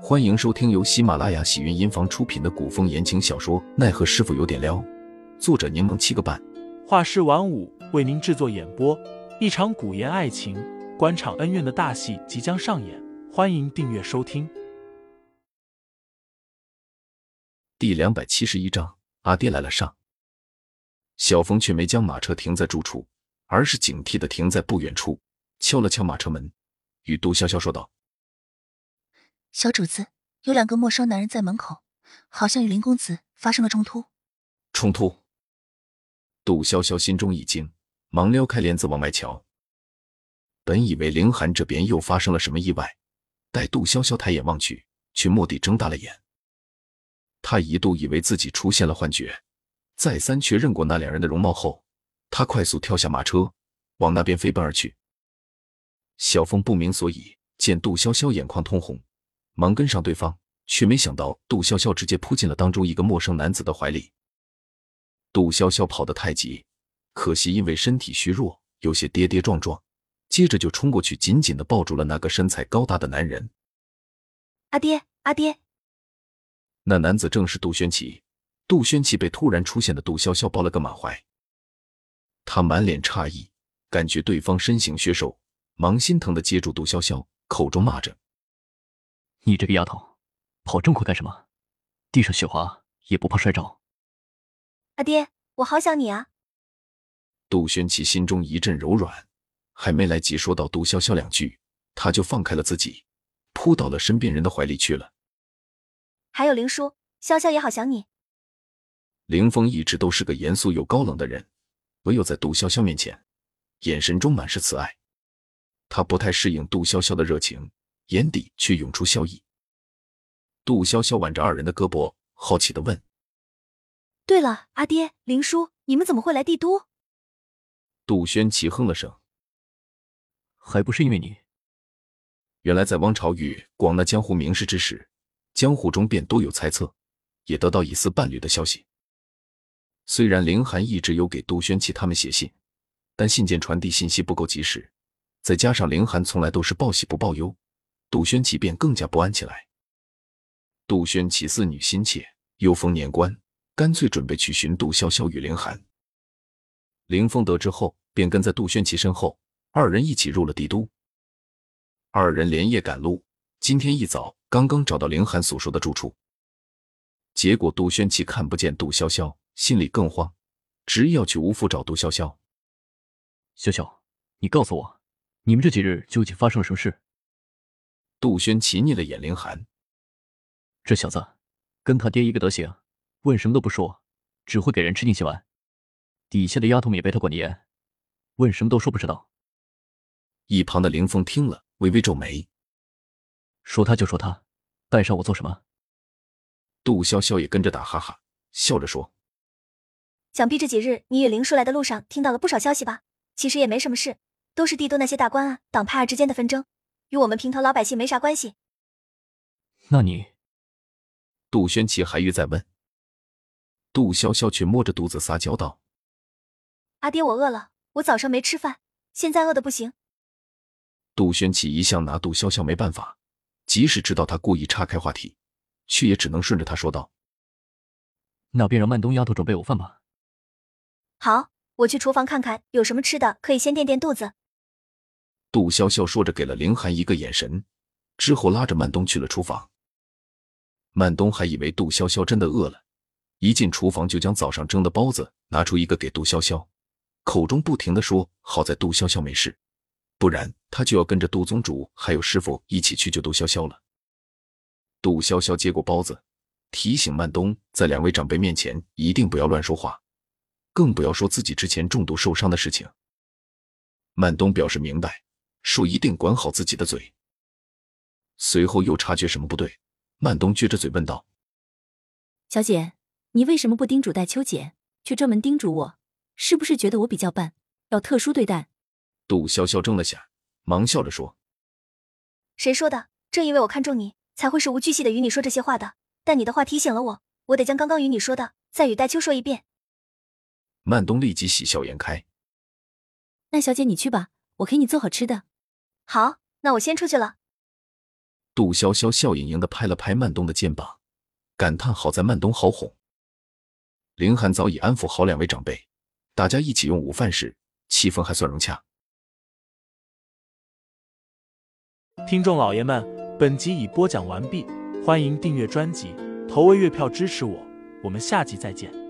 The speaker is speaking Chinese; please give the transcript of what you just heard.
欢迎收听由喜马拉雅喜云音房出品的古风言情小说《奈何师傅有点撩》，作者柠檬七个半，画师晚舞为您制作演播。一场古言爱情、官场恩怨的大戏即将上演，欢迎订阅收听。第两百七十一章，阿爹来了上。小峰却没将马车停在住处，而是警惕的停在不远处，敲了敲马车门，与杜潇潇说道。小主子，有两个陌生男人在门口，好像与林公子发生了冲突。冲突？杜潇潇心中一惊，忙撩开帘子往外瞧。本以为凌寒这边又发生了什么意外，待杜潇潇抬眼望去，却蓦地睁大了眼。他一度以为自己出现了幻觉，再三确认过那两人的容貌后，他快速跳下马车，往那边飞奔而去。小峰不明所以，见杜潇潇眼眶通红。忙跟上对方，却没想到杜潇潇直接扑进了当中一个陌生男子的怀里。杜潇潇跑得太急，可惜因为身体虚弱，有些跌跌撞撞，接着就冲过去，紧紧的抱住了那个身材高大的男人。阿爹，阿爹！那男子正是杜轩奇。杜轩奇被突然出现的杜潇潇抱了个满怀，他满脸诧异，感觉对方身形削瘦，忙心疼的接住杜潇潇，口中骂着。你这个丫头，跑这么快干什么？地上雪滑也不怕摔着。阿爹，我好想你啊！杜轩奇心中一阵柔软，还没来及说到杜潇潇两句，他就放开了自己，扑到了身边人的怀里去了。还有林叔，潇潇也好想你。林峰一直都是个严肃又高冷的人，唯有在杜潇潇面前，眼神中满是慈爱。他不太适应杜潇潇的热情。眼底却涌出笑意。杜潇潇挽着二人的胳膊，好奇的问：“对了，阿爹，林叔，你们怎么会来帝都？”杜轩奇哼了声：“还不是因为你。”原来在汪朝宇广纳江湖名士之时，江湖中便多有猜测，也得到一丝伴侣的消息。虽然凌寒一直有给杜轩奇他们写信，但信件传递信息不够及时，再加上凌寒从来都是报喜不报忧。杜轩奇便更加不安起来。杜轩奇思女心切，又逢年关，干脆准备去寻杜潇潇与凌寒。凌峰得知后，便跟在杜轩奇身后，二人一起入了帝都。二人连夜赶路，今天一早刚刚找到凌寒所说的住处。结果杜轩奇看不见杜潇潇，心里更慌，执意要去吴府找杜潇潇。潇潇，你告诉我，你们这几日究竟发生了什么事？杜轩奇睨了眼凌寒，这小子跟他爹一个德行，问什么都不说，只会给人吃定心丸。底下的丫头们也被他管得严，问什么都说不知道。一旁的凌风听了，微微皱眉，说他就说他，带上我做什么？杜潇潇也跟着打哈哈，笑着说：“想必这几日你与林叔来的路上听到了不少消息吧？其实也没什么事，都是帝都那些大官啊、党派啊之间的纷争。”与我们平头老百姓没啥关系。那你？杜轩奇还欲再问，杜潇潇却摸着肚子撒娇道：“阿爹，我饿了，我早上没吃饭，现在饿的不行。”杜轩奇一向拿杜潇潇没办法，即使知道他故意岔开话题，却也只能顺着他说道：“那便让曼冬丫头准备午饭吧。”好，我去厨房看看有什么吃的，可以先垫垫肚子。杜潇潇说着，给了凌寒一个眼神，之后拉着曼东去了厨房。曼东还以为杜潇潇真的饿了，一进厨房就将早上蒸的包子拿出一个给杜潇潇，口中不停的说：“好在杜潇潇没事，不然他就要跟着杜宗主还有师傅一起去救杜潇潇了。”杜潇潇接过包子，提醒曼东在两位长辈面前一定不要乱说话，更不要说自己之前中毒受伤的事情。曼东表示明白。说一定管好自己的嘴。随后又察觉什么不对，曼东撅着嘴问道：“小姐，你为什么不叮嘱戴秋姐，却专门叮嘱我？是不是觉得我比较笨，要特殊对待？”杜潇潇怔了下，忙笑着说：“谁说的？正因为我看中你，才会事无巨细的与你说这些话的。但你的话提醒了我，我得将刚刚与你说的再与戴秋说一遍。”曼东立即喜笑颜开：“那小姐你去吧，我给你做好吃的。”好，那我先出去了。杜潇潇笑盈盈的拍了拍曼东的肩膀，感叹好在曼东好哄。凌寒早已安抚好两位长辈，大家一起用午饭时，气氛还算融洽。听众老爷们，本集已播讲完毕，欢迎订阅专辑，投喂月票支持我，我们下集再见。